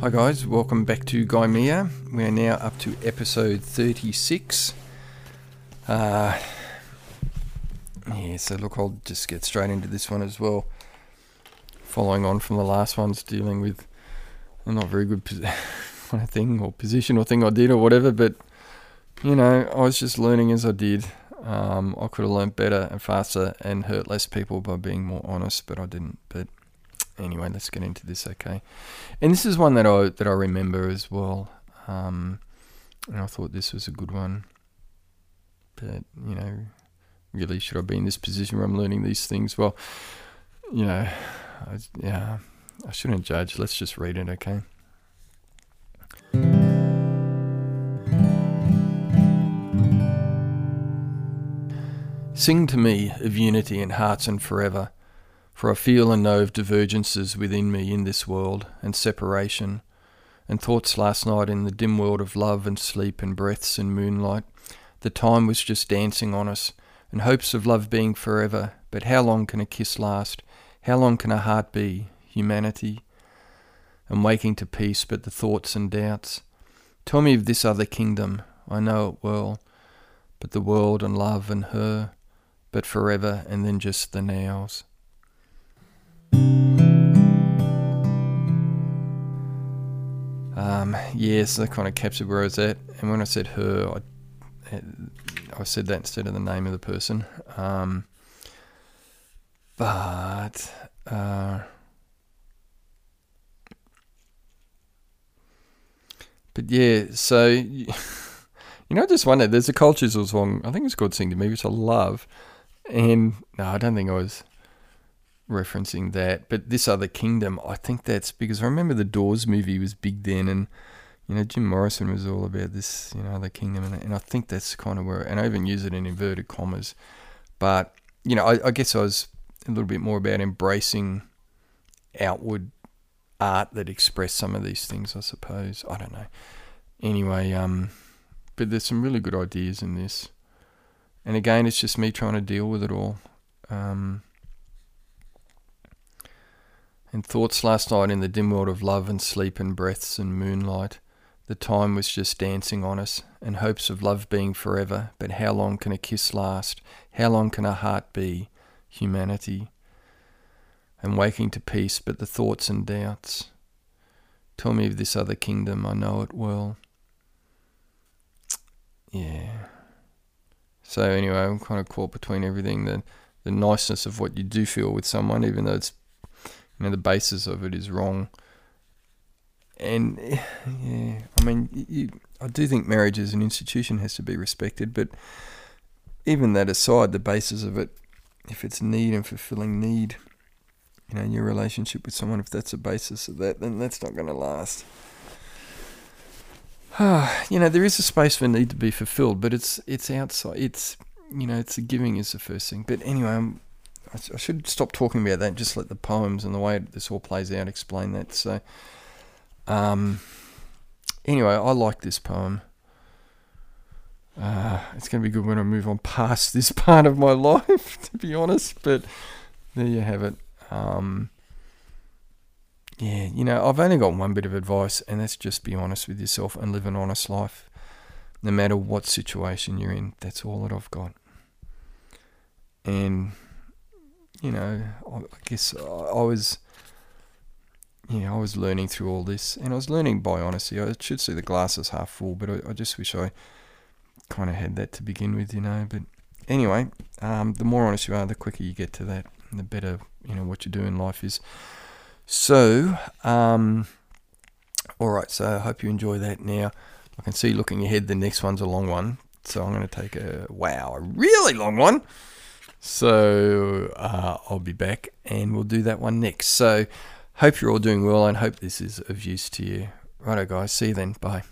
Hi guys, welcome back to Gaimea. We are now up to episode 36. Uh, yeah, so look, I'll just get straight into this one as well. Following on from the last ones, dealing with a not very good kind thing or position or thing I did or whatever, but you know, I was just learning as I did. Um, I could have learned better and faster and hurt less people by being more honest, but I didn't. But anyway, let's get into this, okay? And this is one that I that I remember as well. Um, and I thought this was a good one. But you know, really, should I be in this position where I'm learning these things? Well, you know, I, yeah, I shouldn't judge. Let's just read it, okay? Sing to me of unity in hearts and forever for I feel and know of divergences within me in this world, and separation, and thoughts last night in the dim world of love and sleep and breaths and moonlight. The time was just dancing on us, and hopes of love being forever. But how long can a kiss last? How long can a heart be? Humanity. And waking to peace, but the thoughts and doubts. Tell me of this other kingdom. I know it well. But the world and love and her. But forever, and then just the nows. Um, yes, that kind of captured where I was at. And when I said her, I, I said that instead of the name of the person. Um, but uh, but yeah, so you know, I just wonder. There's a culture song. I think it's called "Sing to Me," which I love. And no, I don't think I was referencing that. But this other kingdom, I think that's because I remember the Doors movie was big then, and you know Jim Morrison was all about this, you know, other kingdom, and, and I think that's kind of where, and I even use it in inverted commas. But you know, I, I guess I was a little bit more about embracing outward art that expressed some of these things. I suppose I don't know. Anyway, um, but there's some really good ideas in this, and again, it's just me trying to deal with it all. Um, and thoughts last night in the dim world of love and sleep and breaths and moonlight. The time was just dancing on us, and hopes of love being forever. But how long can a kiss last? How long can a heart be? Humanity. And waking to peace, but the thoughts and doubts. Tell me of this other kingdom, I know it well. Yeah. So anyway, I'm kind of caught between everything the the niceness of what you do feel with someone, even though it's you know the basis of it is wrong. And yeah, I mean, you, I do think marriage as an institution has to be respected, but even that aside, the basis of it, if it's need and fulfilling need, you know, your relationship with someone, if that's the basis of that, then that's not going to last. you know, there is a space for need to be fulfilled, but it's it's outside. It's you know, it's the giving is the first thing. But anyway, I'm I should stop talking about that. Just let the poems and the way this all plays out explain that. So, um, anyway, I like this poem. Uh, it's going to be good when I move on past this part of my life, to be honest. But there you have it. Um, yeah, you know, I've only got one bit of advice, and that's just be honest with yourself and live an honest life, no matter what situation you're in. That's all that I've got. And you know, I guess I was, know, I was learning through all this, and I was learning by honesty. I should see the glasses half full, but I, I just wish I kind of had that to begin with, you know. But anyway, um, the more honest you are, the quicker you get to that, the better, you know, what you do in life is. So, um, all right. So I hope you enjoy that. Now, I can see looking ahead, the next one's a long one, so I'm going to take a wow, a really long one. So uh, I'll be back and we'll do that one next. So hope you're all doing well and hope this is of use to you. Righto, guys. See you then. Bye.